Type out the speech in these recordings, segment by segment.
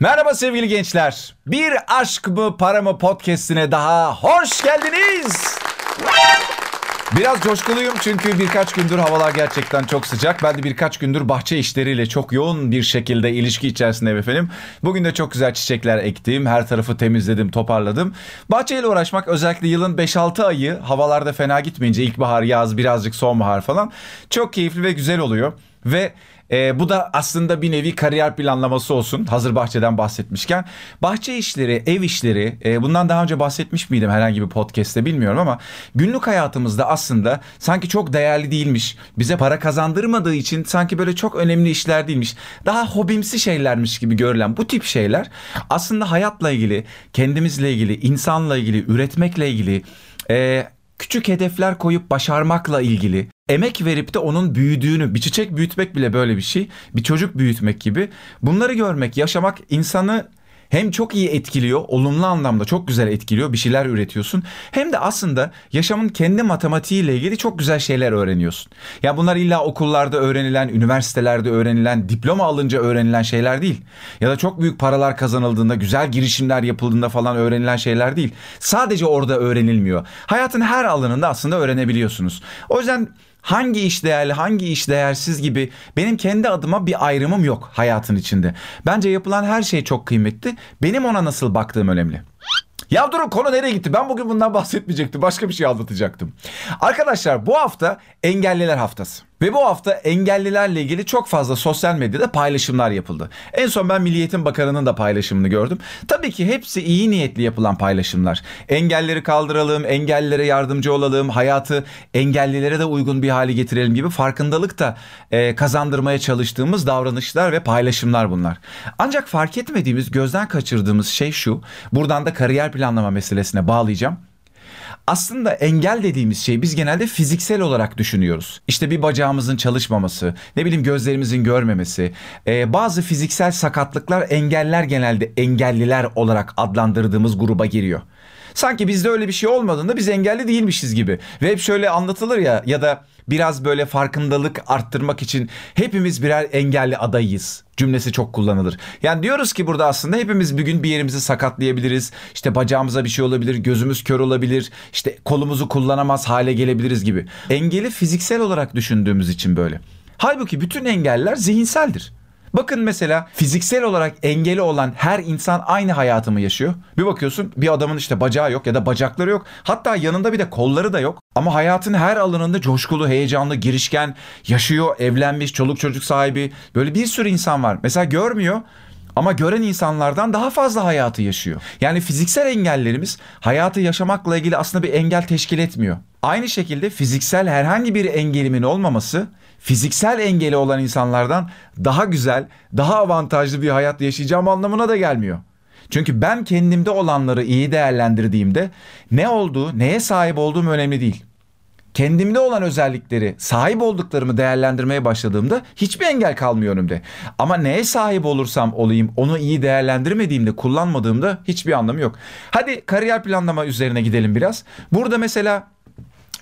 Merhaba sevgili gençler. Bir Aşk mı Para mı podcastine daha hoş geldiniz. Biraz coşkuluyum çünkü birkaç gündür havalar gerçekten çok sıcak. Ben de birkaç gündür bahçe işleriyle çok yoğun bir şekilde ilişki içerisindeyim efendim. Bugün de çok güzel çiçekler ektim. Her tarafı temizledim, toparladım. Bahçeyle uğraşmak özellikle yılın 5-6 ayı havalarda fena gitmeyince ilkbahar, yaz, birazcık sonbahar falan çok keyifli ve güzel oluyor. Ve e, bu da aslında bir nevi kariyer planlaması olsun. Hazır bahçeden bahsetmişken. Bahçe işleri, ev işleri e, bundan daha önce bahsetmiş miydim herhangi bir podcast'te bilmiyorum ama günlük hayatımızda aslında sanki çok değerli değilmiş. Bize para kazandırmadığı için sanki böyle çok önemli işler değilmiş. Daha hobimsi şeylermiş gibi görülen bu tip şeyler aslında hayatla ilgili, kendimizle ilgili, insanla ilgili, üretmekle ilgili, e, küçük hedefler koyup başarmakla ilgili emek verip de onun büyüdüğünü bir çiçek büyütmek bile böyle bir şey bir çocuk büyütmek gibi bunları görmek yaşamak insanı hem çok iyi etkiliyor, olumlu anlamda çok güzel etkiliyor, bir şeyler üretiyorsun. Hem de aslında yaşamın kendi matematiğiyle ilgili çok güzel şeyler öğreniyorsun. Ya bunlar illa okullarda öğrenilen, üniversitelerde öğrenilen, diploma alınca öğrenilen şeyler değil. Ya da çok büyük paralar kazanıldığında, güzel girişimler yapıldığında falan öğrenilen şeyler değil. Sadece orada öğrenilmiyor. Hayatın her alanında aslında öğrenebiliyorsunuz. O yüzden hangi iş değerli, hangi iş değersiz gibi benim kendi adıma bir ayrımım yok hayatın içinde. Bence yapılan her şey çok kıymetli. Benim ona nasıl baktığım önemli. Ya durun konu nereye gitti? Ben bugün bundan bahsetmeyecektim. Başka bir şey anlatacaktım. Arkadaşlar bu hafta engelliler haftası. Ve bu hafta engellilerle ilgili çok fazla sosyal medyada paylaşımlar yapıldı. En son ben Milliyetin Bakanı'nın da paylaşımını gördüm. Tabii ki hepsi iyi niyetli yapılan paylaşımlar. Engelleri kaldıralım, engellilere yardımcı olalım, hayatı engellilere de uygun bir hale getirelim gibi farkındalık da e, kazandırmaya çalıştığımız davranışlar ve paylaşımlar bunlar. Ancak fark etmediğimiz, gözden kaçırdığımız şey şu. Buradan da kariyer planlama meselesine bağlayacağım. Aslında engel dediğimiz şey biz genelde fiziksel olarak düşünüyoruz. İşte bir bacağımızın çalışmaması, ne bileyim gözlerimizin görmemesi, e, bazı fiziksel sakatlıklar engeller genelde engelliler olarak adlandırdığımız gruba giriyor. Sanki bizde öyle bir şey olmadığında biz engelli değilmişiz gibi. Ve hep şöyle anlatılır ya ya da biraz böyle farkındalık arttırmak için hepimiz birer engelli adayız cümlesi çok kullanılır. Yani diyoruz ki burada aslında hepimiz bir gün bir yerimizi sakatlayabiliriz. İşte bacağımıza bir şey olabilir, gözümüz kör olabilir, işte kolumuzu kullanamaz hale gelebiliriz gibi. Engeli fiziksel olarak düşündüğümüz için böyle. Halbuki bütün engeller zihinseldir. Bakın mesela fiziksel olarak engeli olan her insan aynı hayatı mı yaşıyor? Bir bakıyorsun bir adamın işte bacağı yok ya da bacakları yok. Hatta yanında bir de kolları da yok. Ama hayatın her alanında coşkulu, heyecanlı, girişken, yaşıyor, evlenmiş, çoluk çocuk sahibi. Böyle bir sürü insan var. Mesela görmüyor ama gören insanlardan daha fazla hayatı yaşıyor. Yani fiziksel engellerimiz hayatı yaşamakla ilgili aslında bir engel teşkil etmiyor. Aynı şekilde fiziksel herhangi bir engelimin olmaması fiziksel engeli olan insanlardan daha güzel, daha avantajlı bir hayat yaşayacağım anlamına da gelmiyor. Çünkü ben kendimde olanları iyi değerlendirdiğimde ne olduğu, neye sahip olduğum önemli değil. Kendimde olan özellikleri, sahip olduklarımı değerlendirmeye başladığımda hiçbir engel kalmıyor önümde. Ama neye sahip olursam olayım onu iyi değerlendirmediğimde, kullanmadığımda hiçbir anlamı yok. Hadi kariyer planlama üzerine gidelim biraz. Burada mesela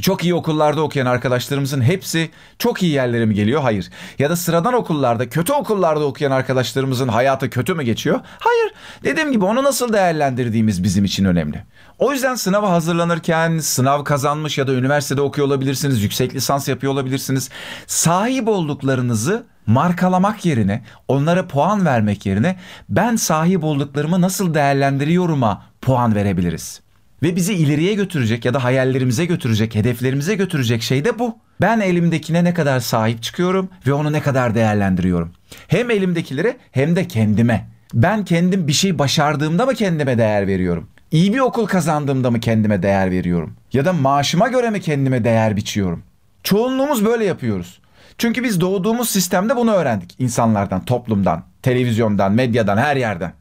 çok iyi okullarda okuyan arkadaşlarımızın hepsi çok iyi yerlere mi geliyor? Hayır. Ya da sıradan okullarda, kötü okullarda okuyan arkadaşlarımızın hayatı kötü mü geçiyor? Hayır. Dediğim gibi onu nasıl değerlendirdiğimiz bizim için önemli. O yüzden sınava hazırlanırken sınav kazanmış ya da üniversitede okuyor olabilirsiniz, yüksek lisans yapıyor olabilirsiniz. Sahip olduklarınızı markalamak yerine, onlara puan vermek yerine ben sahip olduklarımı nasıl değerlendiriyorum'a puan verebiliriz. Ve bizi ileriye götürecek ya da hayallerimize götürecek, hedeflerimize götürecek şey de bu. Ben elimdekine ne kadar sahip çıkıyorum ve onu ne kadar değerlendiriyorum. Hem elimdekilere hem de kendime. Ben kendim bir şey başardığımda mı kendime değer veriyorum? İyi bir okul kazandığımda mı kendime değer veriyorum? Ya da maaşıma göre mi kendime değer biçiyorum? Çoğunluğumuz böyle yapıyoruz. Çünkü biz doğduğumuz sistemde bunu öğrendik insanlardan, toplumdan, televizyondan, medyadan, her yerden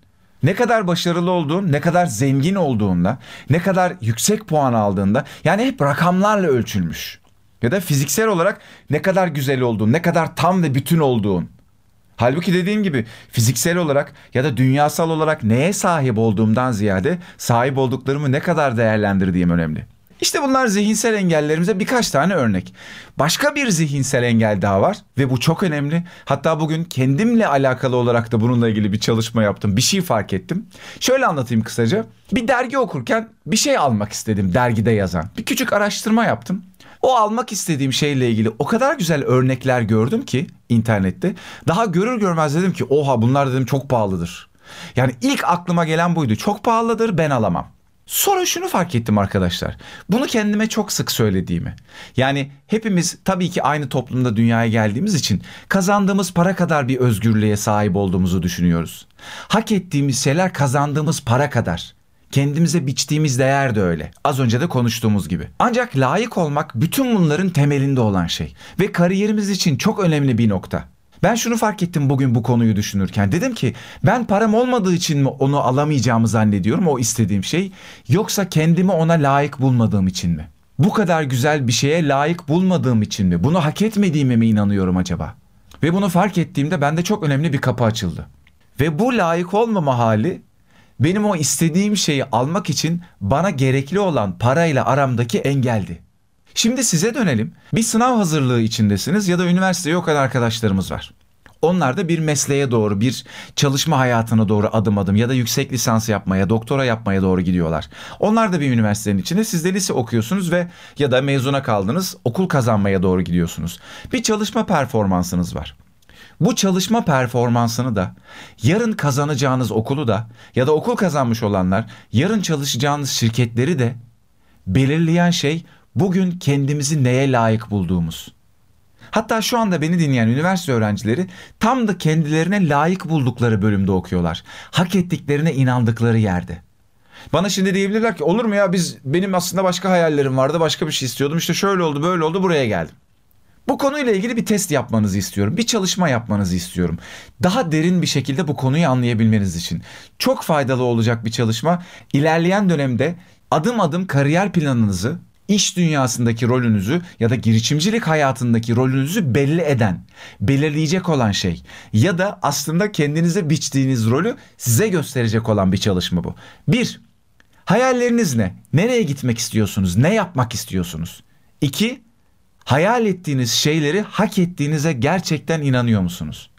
ne kadar başarılı olduğun, ne kadar zengin olduğunda, ne kadar yüksek puan aldığında yani hep rakamlarla ölçülmüş. Ya da fiziksel olarak ne kadar güzel olduğun, ne kadar tam ve bütün olduğun. Halbuki dediğim gibi fiziksel olarak ya da dünyasal olarak neye sahip olduğumdan ziyade sahip olduklarımı ne kadar değerlendirdiğim önemli. İşte bunlar zihinsel engellerimize birkaç tane örnek. Başka bir zihinsel engel daha var ve bu çok önemli. Hatta bugün kendimle alakalı olarak da bununla ilgili bir çalışma yaptım. Bir şey fark ettim. Şöyle anlatayım kısaca. Bir dergi okurken bir şey almak istedim dergide yazan. Bir küçük araştırma yaptım. O almak istediğim şeyle ilgili o kadar güzel örnekler gördüm ki internette. Daha görür görmez dedim ki oha bunlar dedim çok pahalıdır. Yani ilk aklıma gelen buydu. Çok pahalıdır ben alamam. Sonra şunu fark ettim arkadaşlar. Bunu kendime çok sık söylediğimi. Yani hepimiz tabii ki aynı toplumda dünyaya geldiğimiz için kazandığımız para kadar bir özgürlüğe sahip olduğumuzu düşünüyoruz. Hak ettiğimiz şeyler kazandığımız para kadar. Kendimize biçtiğimiz değer de öyle. Az önce de konuştuğumuz gibi. Ancak layık olmak bütün bunların temelinde olan şey ve kariyerimiz için çok önemli bir nokta. Ben şunu fark ettim bugün bu konuyu düşünürken. Dedim ki ben param olmadığı için mi onu alamayacağımı zannediyorum o istediğim şey yoksa kendimi ona layık bulmadığım için mi? Bu kadar güzel bir şeye layık bulmadığım için mi? Bunu hak etmediğime mi inanıyorum acaba? Ve bunu fark ettiğimde bende çok önemli bir kapı açıldı. Ve bu layık olmama hali benim o istediğim şeyi almak için bana gerekli olan parayla aramdaki engeldi. Şimdi size dönelim. Bir sınav hazırlığı içindesiniz ya da üniversiteye o kadar arkadaşlarımız var. Onlar da bir mesleğe doğru, bir çalışma hayatına doğru adım adım ya da yüksek lisans yapmaya, doktora yapmaya doğru gidiyorlar. Onlar da bir üniversitenin içinde. Siz de lise okuyorsunuz ve ya da mezuna kaldınız, okul kazanmaya doğru gidiyorsunuz. Bir çalışma performansınız var. Bu çalışma performansını da yarın kazanacağınız okulu da ya da okul kazanmış olanlar yarın çalışacağınız şirketleri de belirleyen şey bugün kendimizi neye layık bulduğumuz. Hatta şu anda beni dinleyen üniversite öğrencileri tam da kendilerine layık buldukları bölümde okuyorlar. Hak ettiklerine inandıkları yerde. Bana şimdi diyebilirler ki olur mu ya biz benim aslında başka hayallerim vardı başka bir şey istiyordum işte şöyle oldu böyle oldu buraya geldim. Bu konuyla ilgili bir test yapmanızı istiyorum. Bir çalışma yapmanızı istiyorum. Daha derin bir şekilde bu konuyu anlayabilmeniz için. Çok faydalı olacak bir çalışma. İlerleyen dönemde adım adım kariyer planınızı iş dünyasındaki rolünüzü ya da girişimcilik hayatındaki rolünüzü belli eden, belirleyecek olan şey ya da aslında kendinize biçtiğiniz rolü size gösterecek olan bir çalışma bu. Bir, hayalleriniz ne? Nereye gitmek istiyorsunuz? Ne yapmak istiyorsunuz? İki, hayal ettiğiniz şeyleri hak ettiğinize gerçekten inanıyor musunuz?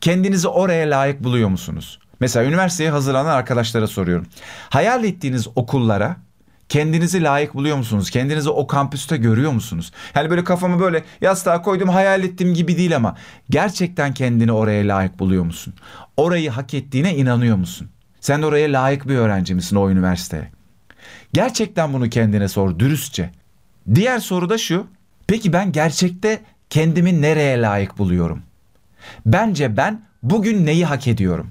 Kendinizi oraya layık buluyor musunuz? Mesela üniversiteye hazırlanan arkadaşlara soruyorum. Hayal ettiğiniz okullara Kendinizi layık buluyor musunuz? Kendinizi o kampüste görüyor musunuz? Yani böyle kafamı böyle yastığa koydum hayal ettiğim gibi değil ama gerçekten kendini oraya layık buluyor musun? Orayı hak ettiğine inanıyor musun? Sen oraya layık bir öğrenci misin o üniversiteye? Gerçekten bunu kendine sor dürüstçe. Diğer soru da şu. Peki ben gerçekte kendimi nereye layık buluyorum? Bence ben bugün neyi hak ediyorum?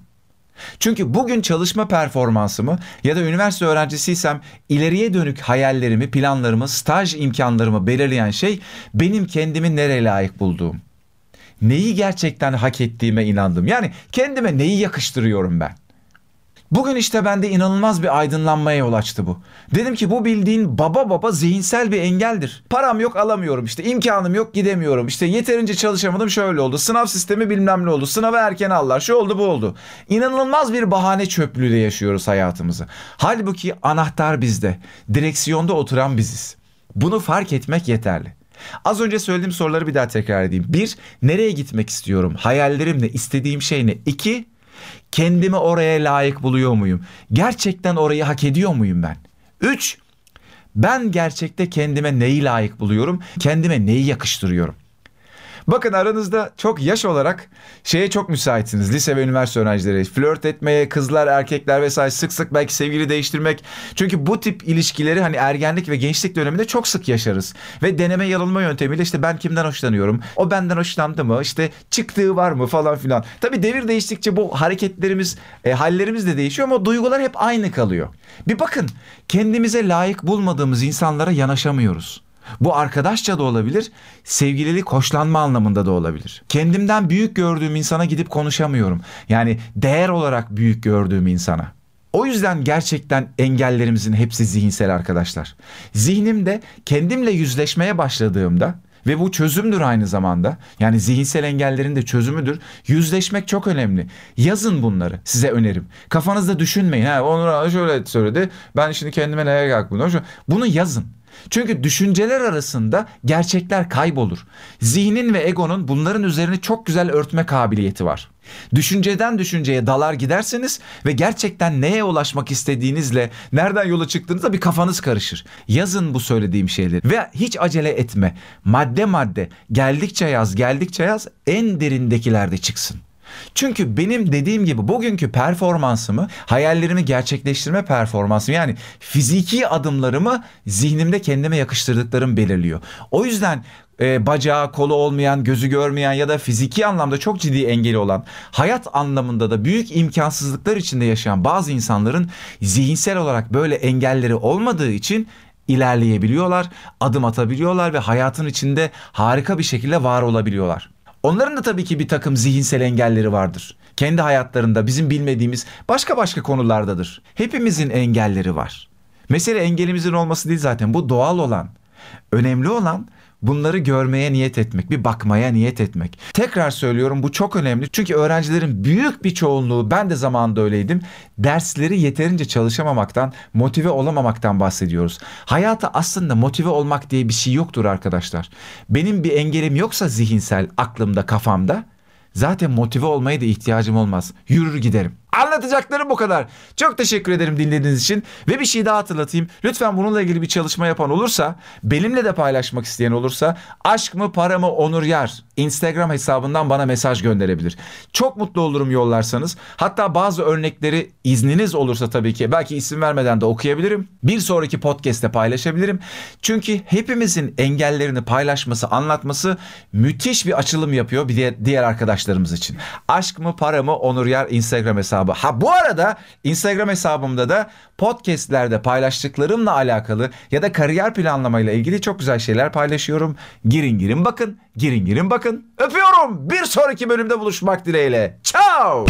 Çünkü bugün çalışma performansımı ya da üniversite öğrencisiysem ileriye dönük hayallerimi, planlarımı, staj imkanlarımı belirleyen şey benim kendimi nereye layık bulduğum. Neyi gerçekten hak ettiğime inandım. Yani kendime neyi yakıştırıyorum ben. Bugün işte bende inanılmaz bir aydınlanmaya yol açtı bu. Dedim ki bu bildiğin baba baba zihinsel bir engeldir. Param yok alamıyorum işte imkanım yok gidemiyorum. İşte yeterince çalışamadım şöyle oldu. Sınav sistemi bilmem ne oldu. Sınavı erken aldılar şu oldu bu oldu. İnanılmaz bir bahane çöplüğüyle yaşıyoruz hayatımızı. Halbuki anahtar bizde. Direksiyonda oturan biziz. Bunu fark etmek yeterli. Az önce söylediğim soruları bir daha tekrar edeyim. Bir, nereye gitmek istiyorum? Hayallerim ne? İstediğim şey ne? İki, Kendimi oraya layık buluyor muyum? Gerçekten orayı hak ediyor muyum ben? 3. Ben gerçekte kendime neyi layık buluyorum? Kendime neyi yakıştırıyorum? Bakın aranızda çok yaş olarak şeye çok müsaitsiniz. Lise ve üniversite öğrencileri. Flört etmeye, kızlar, erkekler vesaire sık sık belki sevgili değiştirmek. Çünkü bu tip ilişkileri hani ergenlik ve gençlik döneminde çok sık yaşarız. Ve deneme yanılma yöntemiyle işte ben kimden hoşlanıyorum? O benden hoşlandı mı? İşte çıktığı var mı falan filan. Tabii devir değiştikçe bu hareketlerimiz, e, hallerimiz de değişiyor ama duygular hep aynı kalıyor. Bir bakın kendimize layık bulmadığımız insanlara yanaşamıyoruz. Bu arkadaşça da olabilir, sevgililik, hoşlanma anlamında da olabilir. Kendimden büyük gördüğüm insana gidip konuşamıyorum. Yani değer olarak büyük gördüğüm insana. O yüzden gerçekten engellerimizin hepsi zihinsel arkadaşlar. Zihnimde kendimle yüzleşmeye başladığımda ve bu çözümdür aynı zamanda. Yani zihinsel engellerin de çözümüdür. Yüzleşmek çok önemli. Yazın bunları size önerim. Kafanızda düşünmeyin. Ha, Onur şöyle söyledi. Ben şimdi kendime neye kalk bunu. Bunu yazın. Çünkü düşünceler arasında gerçekler kaybolur. Zihnin ve egonun bunların üzerini çok güzel örtme kabiliyeti var. Düşünceden düşünceye dalar giderseniz ve gerçekten neye ulaşmak istediğinizle nereden yola çıktığınızda bir kafanız karışır. Yazın bu söylediğim şeyleri ve hiç acele etme. Madde madde geldikçe yaz geldikçe yaz en derindekilerde çıksın. Çünkü benim dediğim gibi bugünkü performansımı, hayallerimi gerçekleştirme performansımı yani fiziki adımlarımı zihnimde kendime yakıştırdıklarım belirliyor. O yüzden e, bacağı, kolu olmayan, gözü görmeyen ya da fiziki anlamda çok ciddi engeli olan, hayat anlamında da büyük imkansızlıklar içinde yaşayan bazı insanların zihinsel olarak böyle engelleri olmadığı için ilerleyebiliyorlar, adım atabiliyorlar ve hayatın içinde harika bir şekilde var olabiliyorlar. Onların da tabii ki bir takım zihinsel engelleri vardır. Kendi hayatlarında bizim bilmediğimiz başka başka konulardadır. Hepimizin engelleri var. Mesele engelimizin olması değil zaten bu doğal olan. Önemli olan bunları görmeye niyet etmek, bir bakmaya niyet etmek. Tekrar söylüyorum bu çok önemli. Çünkü öğrencilerin büyük bir çoğunluğu ben de zamanında öyleydim. Dersleri yeterince çalışamamaktan, motive olamamaktan bahsediyoruz. Hayata aslında motive olmak diye bir şey yoktur arkadaşlar. Benim bir engelim yoksa zihinsel, aklımda, kafamda zaten motive olmaya da ihtiyacım olmaz. Yürür giderim. Anlatacaklarım bu kadar. Çok teşekkür ederim dinlediğiniz için. Ve bir şey daha hatırlatayım. Lütfen bununla ilgili bir çalışma yapan olursa, benimle de paylaşmak isteyen olursa aşk mı para mı onur yar Instagram hesabından bana mesaj gönderebilir. Çok mutlu olurum yollarsanız. Hatta bazı örnekleri izniniz olursa tabii ki belki isim vermeden de okuyabilirim. Bir sonraki podcast'te paylaşabilirim. Çünkü hepimizin engellerini paylaşması, anlatması müthiş bir açılım yapıyor bir diğer, arkadaşlarımız için. Aşk mı para mı onur yar Instagram hesabı hesabı. Ha bu arada Instagram hesabımda da podcastlerde paylaştıklarımla alakalı ya da kariyer planlamayla ilgili çok güzel şeyler paylaşıyorum. Girin girin bakın, girin girin bakın. Öpüyorum. Bir sonraki bölümde buluşmak dileğiyle. Ciao.